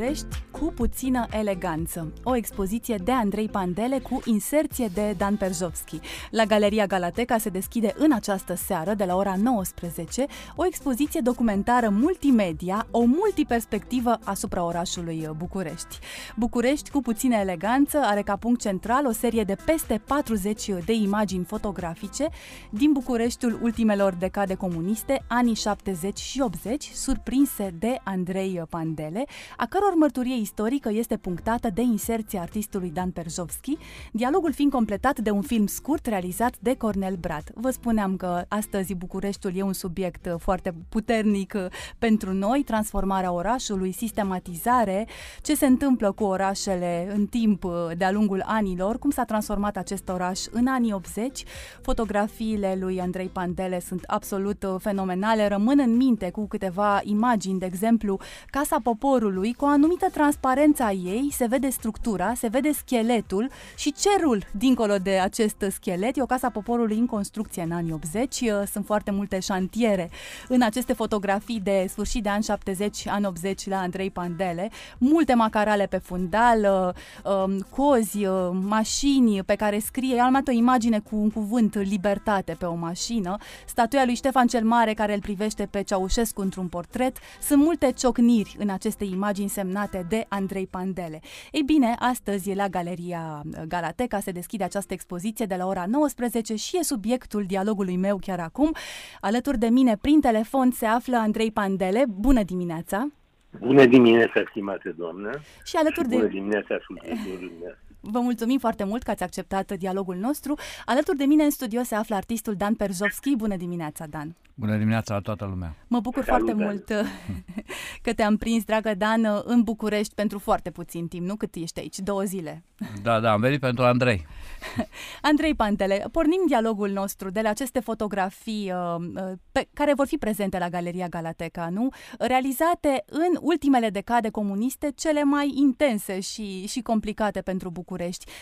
București cu puțină eleganță. O expoziție de Andrei Pandele cu inserție de Dan Perzovski. La Galeria Galateca se deschide în această seară, de la ora 19, o expoziție documentară multimedia, o multiperspectivă asupra orașului București. București cu puțină eleganță are ca punct central o serie de peste 40 de imagini fotografice din Bucureștiul ultimelor decade comuniste, anii 70 și 80, surprinse de Andrei Pandele, a căror mărturie istorică este punctată de inserția artistului Dan Perzovski, dialogul fiind completat de un film scurt realizat de Cornel Brad. Vă spuneam că astăzi Bucureștiul e un subiect foarte puternic pentru noi, transformarea orașului, sistematizare, ce se întâmplă cu orașele în timp de-a lungul anilor, cum s-a transformat acest oraș în anii 80. Fotografiile lui Andrei Pandele sunt absolut fenomenale, rămân în minte cu câteva imagini, de exemplu, Casa Poporului, cu o anumită transparență a ei, se vede structura, se vede scheletul și cerul dincolo de acest schelet. E o casa poporului în construcție în anii 80, sunt foarte multe șantiere în aceste fotografii de sfârșit de ani 70, ani 80 la Andrei Pandele, multe macarale pe fundal, um, cozi, mașini pe care scrie, am o imagine cu un cuvânt libertate pe o mașină, statuia lui Ștefan cel Mare care îl privește pe Ceaușescu într-un portret, sunt multe ciocniri în aceste imagini imagini semnate de Andrei Pandele. Ei bine, astăzi la Galeria Galateca se deschide această expoziție de la ora 19 și e subiectul dialogului meu chiar acum. Alături de mine, prin telefon, se află Andrei Pandele. Bună dimineața! Bună dimineața, stimată doamnă! Și alături și bună de... dimineața, ascultătorilor Vă mulțumim foarte mult că ați acceptat dialogul nostru. Alături de mine în studio se află artistul Dan Perzovski. Bună dimineața, Dan! Bună dimineața la toată lumea! Mă bucur Salut, foarte Dan. mult că te-am prins, dragă Dan, în București pentru foarte puțin timp, nu? Cât ești aici? Două zile. Da, da, am venit pentru Andrei. Andrei Pantele, pornim dialogul nostru de la aceste fotografii uh, uh, pe, care vor fi prezente la Galeria Galateca, nu? Realizate în ultimele decade comuniste, cele mai intense și, și complicate pentru București,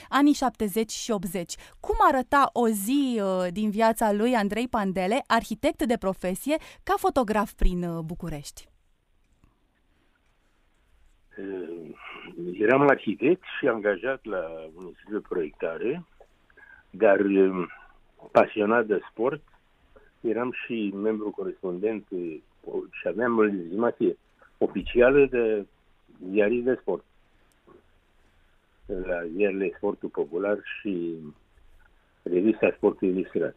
anii 70 și 80. Cum arăta o zi uh, din viața lui Andrei Pandele, arhitect de profesie, ca fotograf prin uh, București? Uh, Eram arhitect și angajat la un institut de proiectare, dar uh, pasionat de sport, eram și membru corespondent uh, și aveam o legitimație oficială de ziarist de sport. La ziarele Sportul Popular și revista Sportul Ilustrat.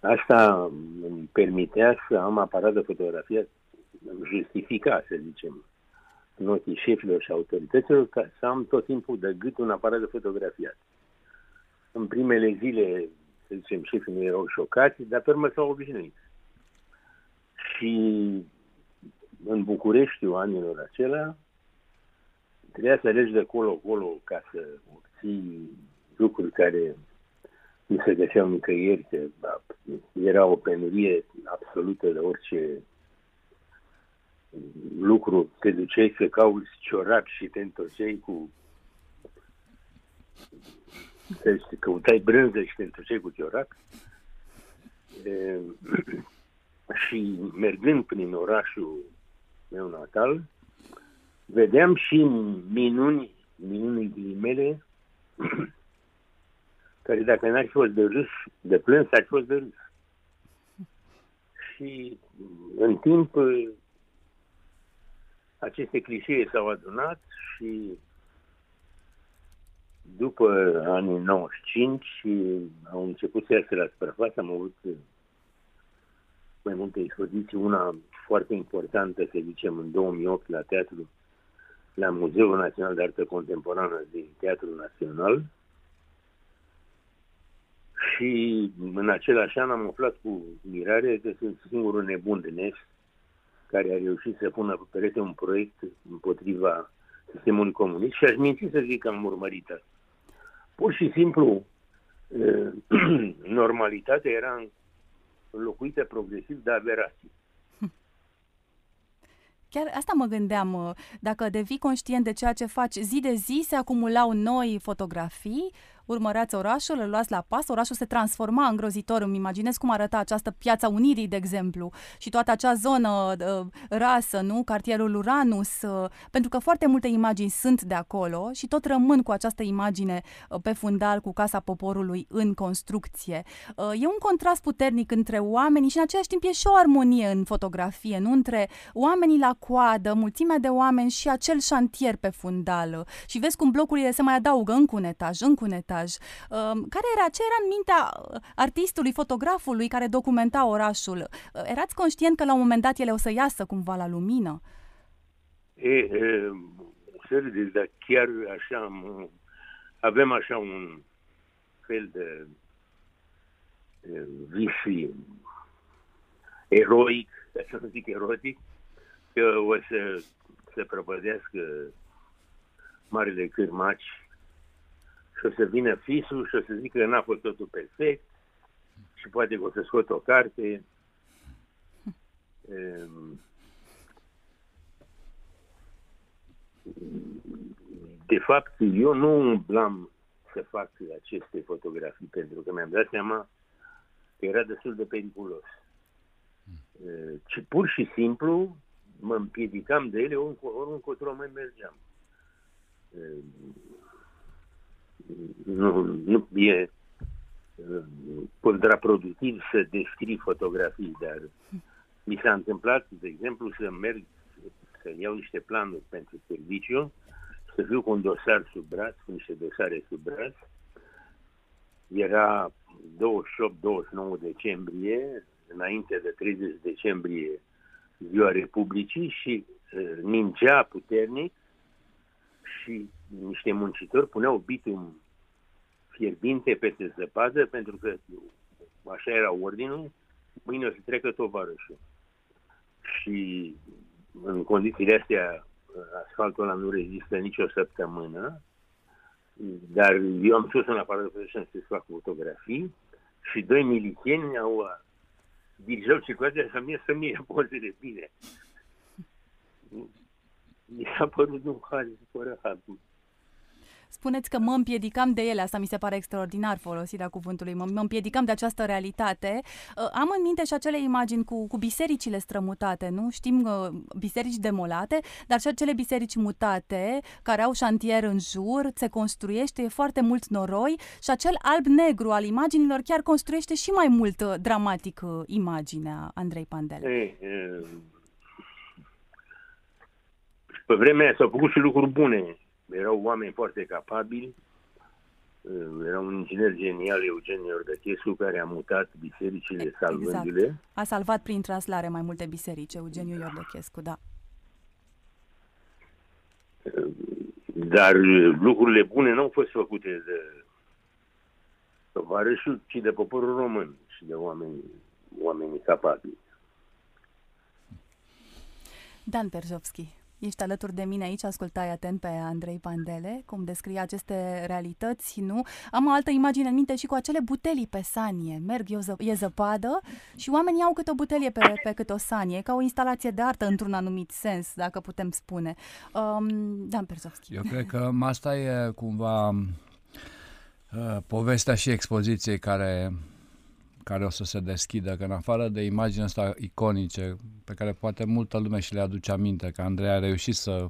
Asta îmi permitea să am aparat de fotografie, îmi justifica, să zicem, în ochii șefilor și autorităților, ca să am tot timpul de gât un aparat de fotografiat. În primele zile, să zicem, șefii nu erau șocați, dar pe urmă s-au obișnuit. Și în Bucureștiul anilor acelea, trebuia să alegi de colo-colo ca să obții lucruri care nu se găseau nicăieri, că da, era o penurie absolută de orice lucru. Te duceai să cauți ciorap și te întorceai cu să căutai brânză și te întorceai cu ciorap. E, și mergând prin orașul meu natal, vedeam și minuni, minuni ghilimele, care dacă n-ar fi fost de râs, de plâns, ar fi fost de râs. Și în timp aceste clișee s-au adunat și după anii 95 au început să iasă la suprafață, am avut mai multe expoziții, una foarte importantă, să zicem, în 2008 la teatru, la Muzeul Național de Artă Contemporană din Teatrul Național, și în același an am aflat cu mirare că sunt singurul nebun de nest care a reușit să pună pe perete un proiect împotriva sistemului comunist și aș minți să zic că am urmărit asta. Pur și simplu, normalitatea era înlocuită progresiv de aberații. Chiar asta mă gândeam, dacă devii conștient de ceea ce faci zi de zi, se acumulau noi fotografii, urmăreați orașul, îl luați la pas, orașul se transforma îngrozitor. Îmi imaginez cum arăta această piața Unirii, de exemplu, și toată acea zonă uh, rasă, nu? Cartierul Uranus, uh, pentru că foarte multe imagini sunt de acolo și tot rămân cu această imagine uh, pe fundal cu Casa Poporului în construcție. Uh, e un contrast puternic între oamenii și în același timp e și o armonie în fotografie, nu? Între oamenii la coadă, mulțimea de oameni și acel șantier pe fundal. Și vezi cum blocurile se mai adaugă încă un etaj, încă un etaj. Um, care era, ce era în mintea artistului, fotografului care documenta orașul? Uh, erați conștient că la un moment dat ele o să iasă cumva la lumină? E, e serios, dar chiar așa am, avem așa un fel de vis eroic, ca să nu zic erotic, că o să se prăpădească marele cârmaci și o să vină fisul și o să zică că n-a fost totul perfect și poate că o să scot o carte. De fapt, eu nu umblam să fac aceste fotografii pentru că mi-am dat seama că era destul de periculos. Ci pur și simplu mă împiedicam de ele ori încotro mai mergeam. Nu, nu e contraproductiv să descrii fotografii, dar mi s-a întâmplat, de exemplu, să merg, să iau niște planuri pentru serviciu, să fiu cu un dosar sub braț, cu niște dosare sub braț. Era 28-29 decembrie, înainte de 30 decembrie, ziua Republicii și uh, ningea puternic și niște muncitori puneau bitum fierbinte peste zăpadă pentru că așa era ordinul, mâine o să trecă tovarășul. Și în condițiile astea asfaltul ăla nu rezistă nicio săptămână, dar eu am sus în aparat de să fac fotografii și doi milițieni au dirijau circulația să mie să mie pozele bine. Mi s-a părut un haz fără habil. Spuneți că mă împiedicam de ele, asta mi se pare extraordinar folosirea cuvântului, mă, mă împiedicam de această realitate. Uh, am în minte și acele imagini cu, cu bisericile strămutate, nu? Știm uh, biserici demolate, dar și acele biserici mutate, care au șantier în jur, se construiește, e foarte mult noroi și acel alb-negru al imaginilor chiar construiește și mai mult uh, dramatic uh, imaginea Andrei Pandel. Ei, e, pe vremea s-au făcut și lucruri bune erau oameni foarte capabili, uh, era un inginer genial, Eugen Iordăchescu, care a mutat bisericile exact. salvându-le. Exact. A salvat prin traslare mai multe biserici, Eugeniu Iordăchescu, da. Uh, dar lucrurile bune nu au fost făcute de tovarășul, ci de poporul român și de oameni, oamenii capabili. Dan Perzovski, Ești alături de mine aici, ascultai atent pe Andrei Pandele, cum descrie aceste realități, nu? Am o altă imagine în minte și cu acele butelii pe sanie. Merg, eu ză, e zăpadă și oamenii au câte o butelie pe, pe câte o sanie, ca o instalație de artă într-un anumit sens, dacă putem spune. Um, Dan Persovski. Eu cred că asta e cumva uh, povestea și expoziției care care o să se deschidă, că în afară de imaginea asta iconice, pe care poate multă lume și le aduce aminte, că Andrei a reușit să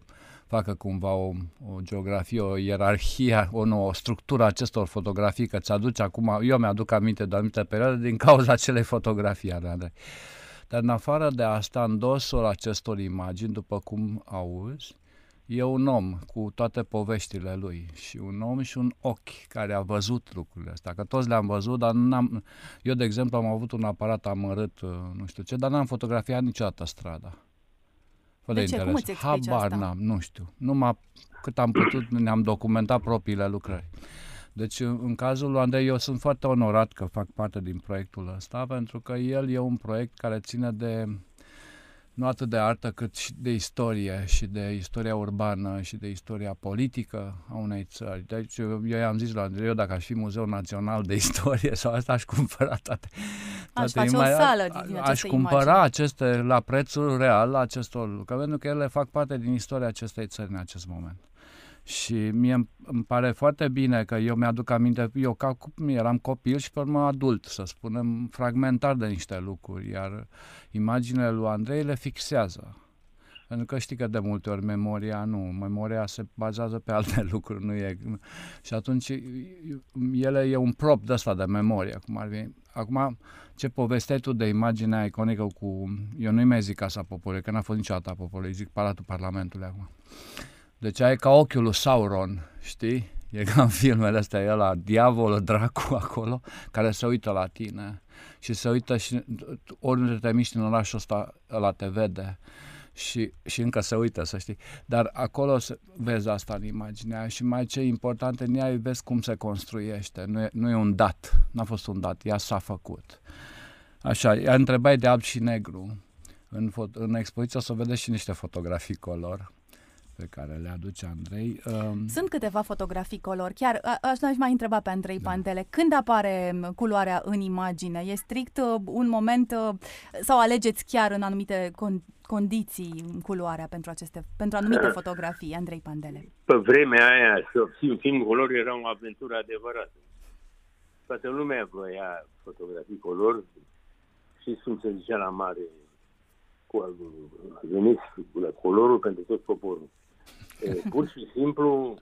facă cumva o, o geografie, o ierarhie, o, nouă o structură acestor fotografii, că ți-aduce acum, eu mi-aduc aminte de o anumită perioadă din cauza acelei fotografii ale Andrei. Dar în afară de asta, în dosul acestor imagini, după cum auzi, e un om cu toate poveștile lui și un om și un ochi care a văzut lucrurile astea, că toți le-am văzut, dar n-am... Eu, de exemplu, am avut un aparat amărât, uh, nu știu ce, dar n-am fotografiat niciodată strada. Fără de ce? Interes. Cum îți Habar asta? n-am, nu știu. Numai cât am putut ne-am documentat propriile lucrări. Deci, în cazul lui Andrei, eu sunt foarte onorat că fac parte din proiectul ăsta, pentru că el e un proiect care ține de nu atât de artă cât și de istorie și de istoria urbană și de istoria politică a unei țări. Deci eu, eu i-am zis la Andrei, eu dacă aș fi Muzeul Național de Istorie sau asta, aș cumpăra toate. Aș face o sală din Aș cumpăra imagini. aceste, la prețul real acestor lucruri, pentru că ele fac parte din istoria acestei țări în acest moment. Și mie îmi pare foarte bine că eu mi-aduc aminte, eu ca eram copil și pe urmă adult, să spunem, fragmentar de niște lucruri, iar imaginele lui Andrei le fixează. Pentru că știi că de multe ori memoria nu, memoria se bazează pe alte lucruri, nu e. Și atunci ele e un prop de asta de memorie, cum ar fi. Acum, ce povesteai tu de imaginea iconică cu, eu nu-i mai zic Casa Poporului, că n-a fost niciodată a Poporului, zic Palatul Parlamentului acum. Deci ai ca ochiul lui Sauron, știi? E ca în filmele astea, e la diavolul, dracu acolo, care se uită la tine și se uită și oriunde te miști în orașul ăsta, ăla te vede și, și încă se uită, să știi. Dar acolo se, vezi asta în imaginea și mai ce e important în ea, vezi cum se construiește. Nu e, nu e un dat, n-a fost un dat, ea s-a făcut. Așa, ea întrebai de alb și negru. În, în expoziție o să vedeți și niște fotografii color pe care le aduce Andrei. Um... Sunt câteva fotografii color. Chiar a, aș mai întreba pe Andrei da. Pantele. Când apare culoarea în imagine? E strict uh, un moment uh, sau alegeți chiar în anumite con- condiții culoarea pentru aceste pentru anumite fotografii, Andrei Pandele? Pe vremea aia, să film, film color era o aventură adevărată. Toată lumea voia fotografii color și cum se zicea la mare, cu a venit colorul pentru tot poporul. Pur și simplu,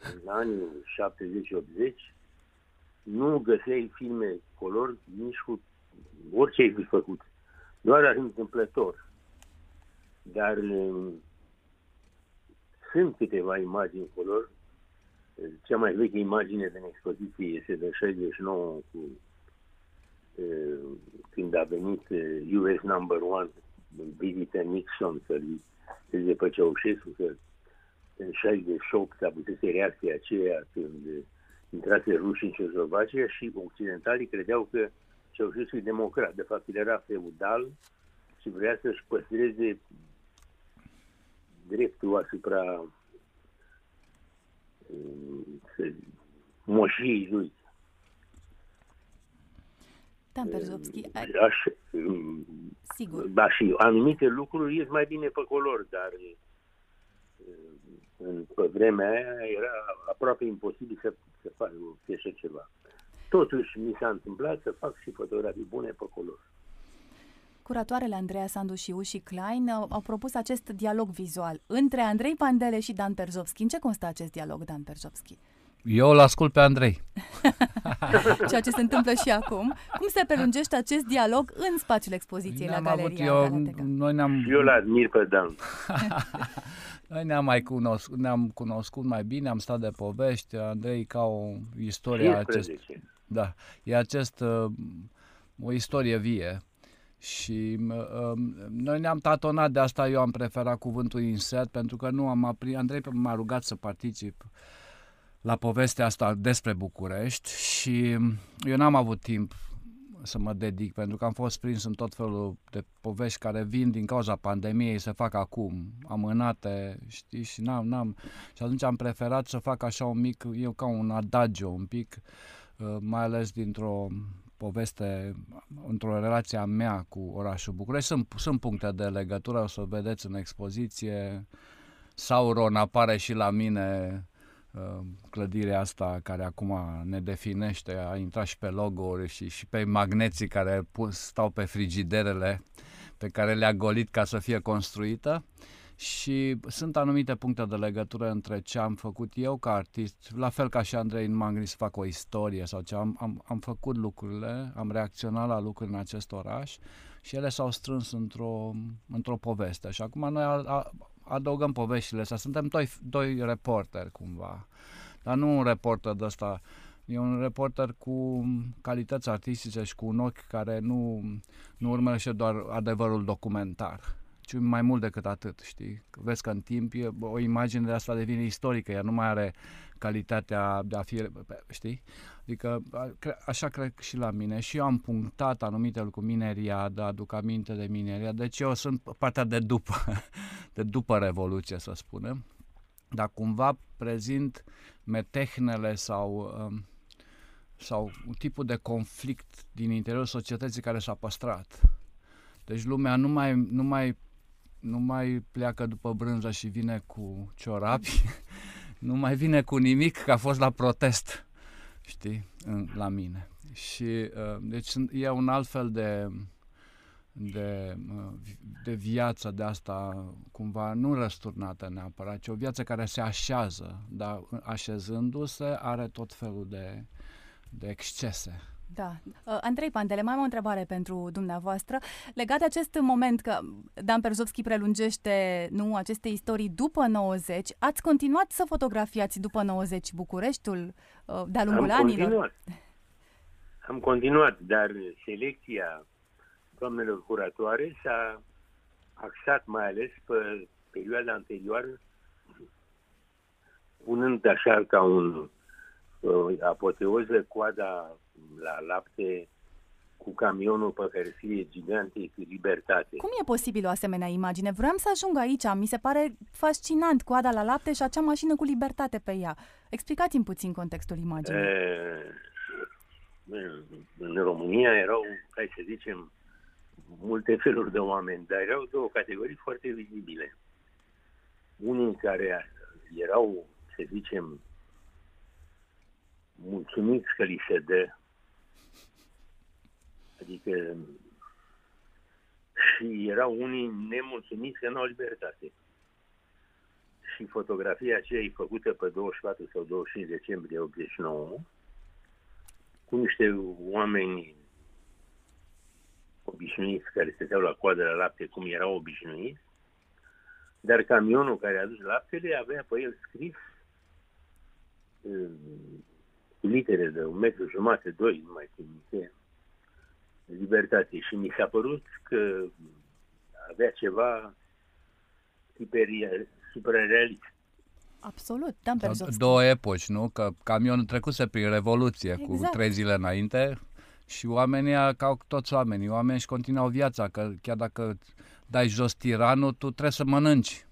în anii 70-80, nu găseai filme color nici cu orice ai fi făcut. Doar ar întâmplător. Dar sunt câteva imagini color. Cea mai veche imagine din expoziție este de 69 cu când a venit US number one, vizită Nixon să-l pe Ceaușescu, că în 68 a putut reacția aceea când intrase rușii în Cehoslovacia și occidentalii credeau că Ceaușescu e democrat. De fapt, el era feudal și vrea să-și păstreze dreptul asupra moșiei lui. Dan Berzovski. Aș, Sigur. Da, și anumite lucruri ies mai bine pe color, dar în, pe vremea aia era aproape imposibil să, să fac așa ceva. Totuși mi s-a întâmplat să fac și fotografii bune pe color. Curatoarele Andreea Sandu și Uși Klein au, au propus acest dialog vizual între Andrei Pandele și Dan Perzovski. În ce constă acest dialog, Dan Perzovski? Eu îl ascult pe Andrei. Ceea ce se întâmplă și acum. Cum se prelungește acest dialog în spațiul expoziției la Galeria avut, eu, noi ne-am... Eu l-admir pe Dan. Noi ne-am mai cunoscut, ne-am cunoscut mai bine, am stat de povești, Andrei ca o istorie acest, Da, e acest uh, o istorie vie. Și uh, noi ne-am tatonat de asta, eu am preferat cuvântul insert pentru că nu am apris, Andrei m-a rugat să particip la povestea asta despre București și eu n-am avut timp să mă dedic, pentru că am fost prins în tot felul de povești care vin din cauza pandemiei, se fac acum, amânate, știi, și n-am, n-am. Și atunci am preferat să fac așa un mic, eu ca un adagio un pic, uh, mai ales dintr-o poveste, într-o relație a mea cu orașul București. Sunt, sunt puncte de legătură, o să vedeți în expoziție. Sauron apare și la mine Uh, clădirea asta care acum ne definește, a intrat și pe logo și, și pe magneții care stau pe frigiderele pe care le-a golit ca să fie construită și sunt anumite puncte de legătură între ce am făcut eu ca artist, la fel ca și Andrei, nu m-am gândit să fac o istorie sau ce, am, am, am făcut lucrurile, am reacționat la lucruri în acest oraș și ele s-au strâns într-o, într-o poveste. Și acum noi a, a, adăugăm poveștile astea. Suntem doi, doi reporteri cumva, dar nu un reporter de ăsta. E un reporter cu calități artistice și cu un ochi care nu, nu urmărește doar adevărul documentar, ci mai mult decât atât, știi? Vezi că în timp e, o imagine de asta devine istorică, ea nu mai are calitatea de a fi, știi? Adică așa cred și la mine. Și eu am punctat anumite lucruri, mineria, da, aduc aminte de mineria, deci eu sunt partea de după, de după Revoluție, să spunem. Dar cumva prezint metehnele sau, um, sau un tipul de conflict din interiorul societății care s-a păstrat. Deci lumea nu mai, nu mai, nu mai pleacă după brânză și vine cu ciorapi, nu mai vine cu nimic că a fost la protest, știi, în, la mine. Și uh, deci e un alt fel de, de, uh, de viață de asta cumva nu răsturnată neapărat, ci o viață care se așează, dar așezându-se are tot felul de, de excese. Da. Uh, Andrei Pandele, mai am o întrebare pentru dumneavoastră. Legat de acest moment că Dan Perzovski prelungește nu, aceste istorii după 90, ați continuat să fotografiați după 90 Bucureștiul uh, de-a lungul Am anilor? continuat. Am continuat, dar selecția doamnelor curatoare s-a axat mai ales pe perioada anterioară, punând așa ca un uh, apoteoză coada la lapte cu camionul pe hârtie gigante cu libertate. Cum e posibil o asemenea imagine? Vreau să ajung aici. Mi se pare fascinant coada la lapte și acea mașină cu libertate pe ea. Explicați-mi puțin contextul imaginii. E, în România erau, hai să zicem, multe feluri de oameni, dar erau două categorii foarte vizibile. Unii care erau, să zicem, mulțumiți că li se dă, adică și erau unii nemulțumiți că nu au libertate. Și fotografia aceea e făcută pe 24 sau 25 decembrie 89 cu niște oameni obișnuiți care stăteau la coadă la lapte cum erau obișnuiți, dar camionul care a adus laptele avea pe el scris cu litere de un metru jumate, doi, nu mai țin minte, libertate. Și mi s-a părut că avea ceva suprarealist. Absolut, Dan Perzovski. Două epoci, nu? Că camionul trecuse prin Revoluție exact. cu trei zile înainte și oamenii, ca toți oamenii, oamenii își continuau viața, că chiar dacă dai jos tiranul, tu trebuie să mănânci.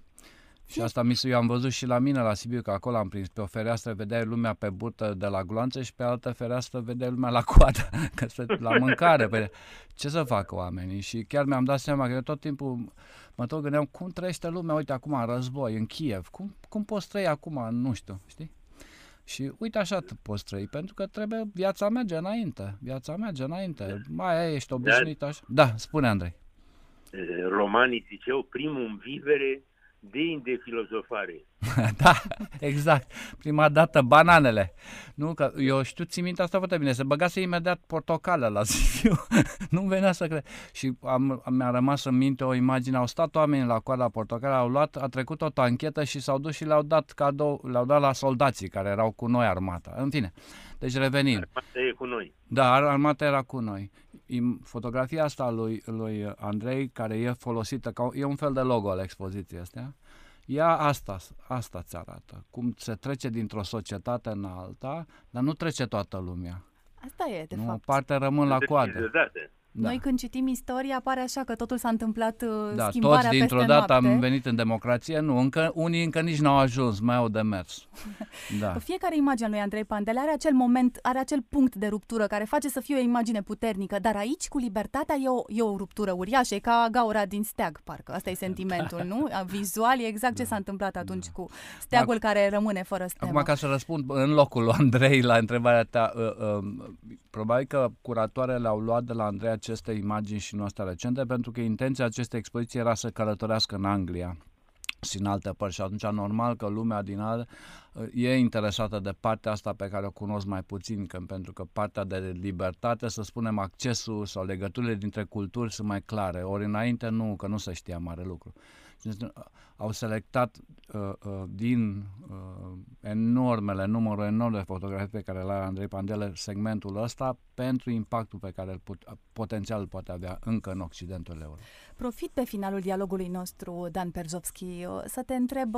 Și asta mi eu am văzut și la mine la Sibiu, că acolo am prins. Pe o fereastră vedeai lumea pe burtă de la gloanțe și pe altă fereastră vedeai lumea la coadă, că se, la mâncare. Pe... Ce să facă oamenii? Și chiar mi-am dat seama că eu tot timpul mă tot gândeam cum trăiește lumea, uite, acum în război, în Kiev. Cum, cum poți trăi acum, nu știu, știi? Și uite așa poți trăi, pentru că trebuie, viața merge înainte, viața merge înainte. Mai ai, ești obișnuit așa? Da, spune Andrei. Romanii ziceau primul în vivere de de filozofare. da, exact. Prima dată bananele. Nu, că eu știu, țin minte asta foarte bine. Se băgase imediat portocală la Sibiu. nu venea să cred. Și am, mi-a rămas în minte o imagine. Au stat oamenii la coada portocală, au luat, a trecut o anchetă și s-au dus și le-au dat cadou, le-au dat la soldații care erau cu noi armata. În fine, deci revenim. Armata e cu noi. Da, armata era cu noi. Fotografia asta lui, lui Andrei, care e folosită, ca, e un fel de logo al expoziției astea, ea asta, asta ți arată, cum se trece dintr-o societate în alta, dar nu trece toată lumea. Asta e, de nu, fapt. O parte rămân la coadă. Da. Noi când citim istoria apare așa că totul s-a întâmplat uh, da, schimbarea toți dintr-o peste dată noapte. am venit în democrație. Nu, încă, unii încă nici n-au ajuns, mai au de mers. Da. Fiecare imagine lui Andrei Pandele are acel moment, are acel punct de ruptură care face să fie o imagine puternică, dar aici cu libertatea e o, e o ruptură uriașă, e ca gaura din steag, parcă. Asta e sentimentul, da. nu? Vizual e exact da. ce s-a întâmplat atunci da. cu steagul Ac- care rămâne fără stemă. Acum, ca să răspund în locul lui Andrei la întrebarea ta, uh, uh, probabil că curatoarele au luat de la Andrei aceste imagini și noastre recente, pentru că intenția acestei expoziții era să călătorească în Anglia și în alte părți și atunci normal că lumea din al e interesată de partea asta pe care o cunosc mai puțin, că, pentru că partea de libertate, să spunem, accesul sau legăturile dintre culturi sunt mai clare, ori înainte nu, că nu se știa mare lucru. Au selectat uh, uh, din uh, enormele, numărul enorm de fotografii pe care le are Andrei Pandele segmentul ăsta pentru impactul pe care îl put, potențial îl poate avea încă în Occidentul Europei. Profit pe finalul dialogului nostru, Dan Perzovski, să te întreb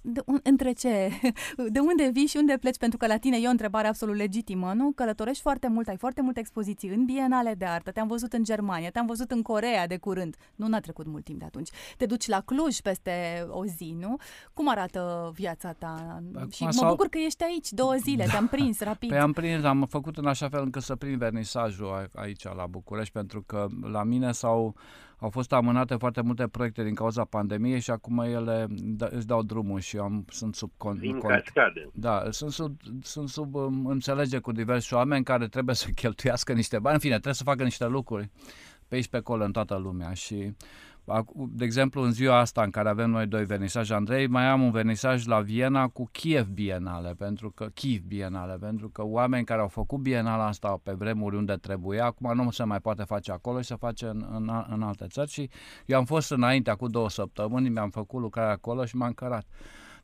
de, între ce, de unde vii și unde pleci, pentru că la tine e o întrebare absolut legitimă, nu? Călătorești foarte mult, ai foarte multe expoziții în bienale de artă, te-am văzut în Germania, te-am văzut în Corea de curând, nu n-a trecut mult timp de atunci. Te duci la Cluj pe peste o zi, nu? Cum arată viața ta? Acum și mă sau- bucur că ești aici două zile, te-am prins rapid. Păi am prins, am făcut în așa fel încât să prind vernisajul a- aici la București, pentru că la mine s-au, au fost amânate foarte multe proiecte din cauza pandemiei și acum ele da, își dau drumul și am, sunt sub con, Din con, cascadă. Da, sunt sub, sunt sub um, înțelege cu diversi oameni care trebuie să cheltuiască niște bani, în fine, trebuie să facă niște lucruri pe aici pe acolo în toată lumea și acu- de exemplu în ziua asta în care avem noi doi vernisaje Andrei, mai am un vernisaj la Viena cu Kiev Bienale, pentru că Kiev Bienale, pentru că oameni care au făcut Bienala asta pe vremuri unde trebuia, acum nu se mai poate face acolo și se face în, în, a- în alte țări și eu am fost înainte, acum două săptămâni, mi-am făcut lucrarea acolo și m-am cărat.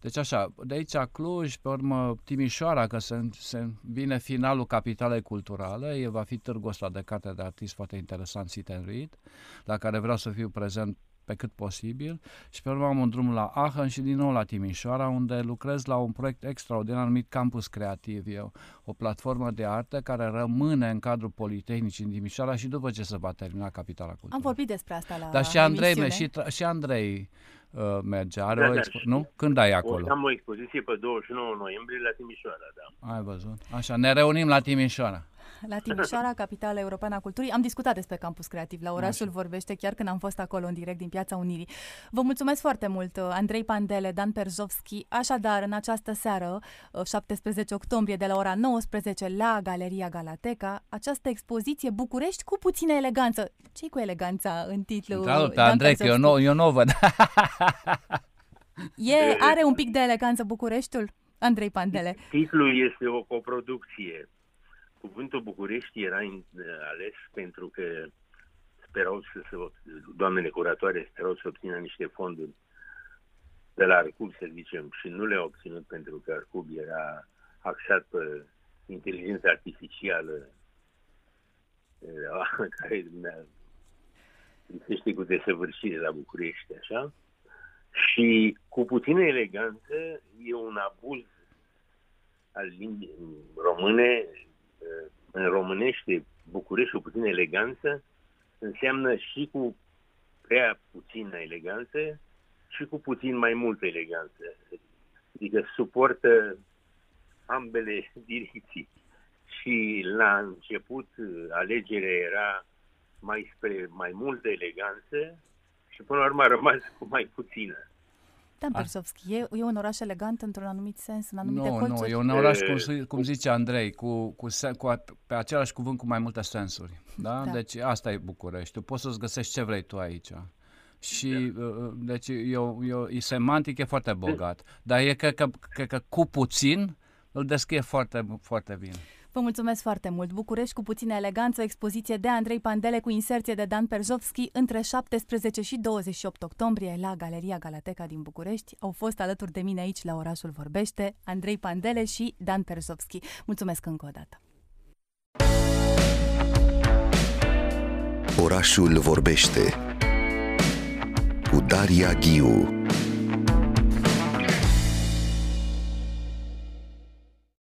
Deci așa, de aici Cluj, pe urmă Timișoara, că se, se vine finalul capitalei culturale, e, va fi târgul ăsta de carte de artist foarte interesant, Sit and Read, la care vreau să fiu prezent pe cât posibil și pe urmă am un drum la Aachen și din nou la Timișoara, unde lucrez la un proiect extraordinar numit Campus Creativ. E o, o platformă de artă care rămâne în cadrul Politehnicii în Timișoara și după ce se va termina capitala culturală. Am vorbit despre asta la Dar și Andrei, emisiune. și, tra- și Andrei uh, merge, are Da, o da, expo- știu. nu? Când ai O, acolo? am o expoziție pe 29 noiembrie la Timișoara, da. Ai văzut? Așa, ne reunim la Timișoara. La Timișoara, capitala europeană a culturii. Am discutat despre Campus Creativ. La orașul vorbește chiar când am fost acolo în direct din Piața Unirii. Vă mulțumesc foarte mult, Andrei Pandele, Dan Perzovski. Așadar, în această seară, 17 octombrie, de la ora 19 la Galeria Galateca, această expoziție București cu puțină eleganță. ce cu eleganța în titlu? Întreabă pe Dan Andrei, că eu Perzovski? nu, eu nu o văd. E, are un pic de eleganță Bucureștiul? Andrei Pandele. Titlul este o coproducție. Cuvântul București era in- ales pentru că sperau să se, doamnele curatoare sperau să obțină niște fonduri de la Arcub, să zicem, și nu le-au obținut pentru că Arcub era axat pe inteligența artificială eh, care ne- lipsește cu desăvârșire la București, așa. Și cu puțină eleganță e un abuz al limbii române, uh, în românește, București cu puțină eleganță, înseamnă și cu prea puțină eleganță și cu puțin mai multă eleganță. Adică suportă ambele direcții. Și la început uh, alegerea era mai spre mai multă eleganță și până la urmă a rămas cu mai puțină. Dan Perzovski, e, e un oraș elegant într-un anumit sens, în anumite Nu, colțuri? nu, e un oraș, E- cum, zi- cum zice Andrei, cu, cu, sen- cu a, pe același cuvânt cu mai multe sensuri. Da? Da. Deci asta e București. Tu poți să-ți găsești ce vrei tu aici. Și, uh, deci, e, o- e, o- e semantic, e foarte bogat. Dar e, cred că, cred că cu puțin îl descrie foarte, foarte bine. Vă mulțumesc foarte mult! București cu puțină eleganță, o expoziție de Andrei Pandele cu inserție de Dan Perzovski între 17 și 28 octombrie la Galeria Galateca din București. Au fost alături de mine aici la Orașul Vorbește Andrei Pandele și Dan Perzovski. Mulțumesc încă o dată! Orașul vorbește cu Daria Ghiu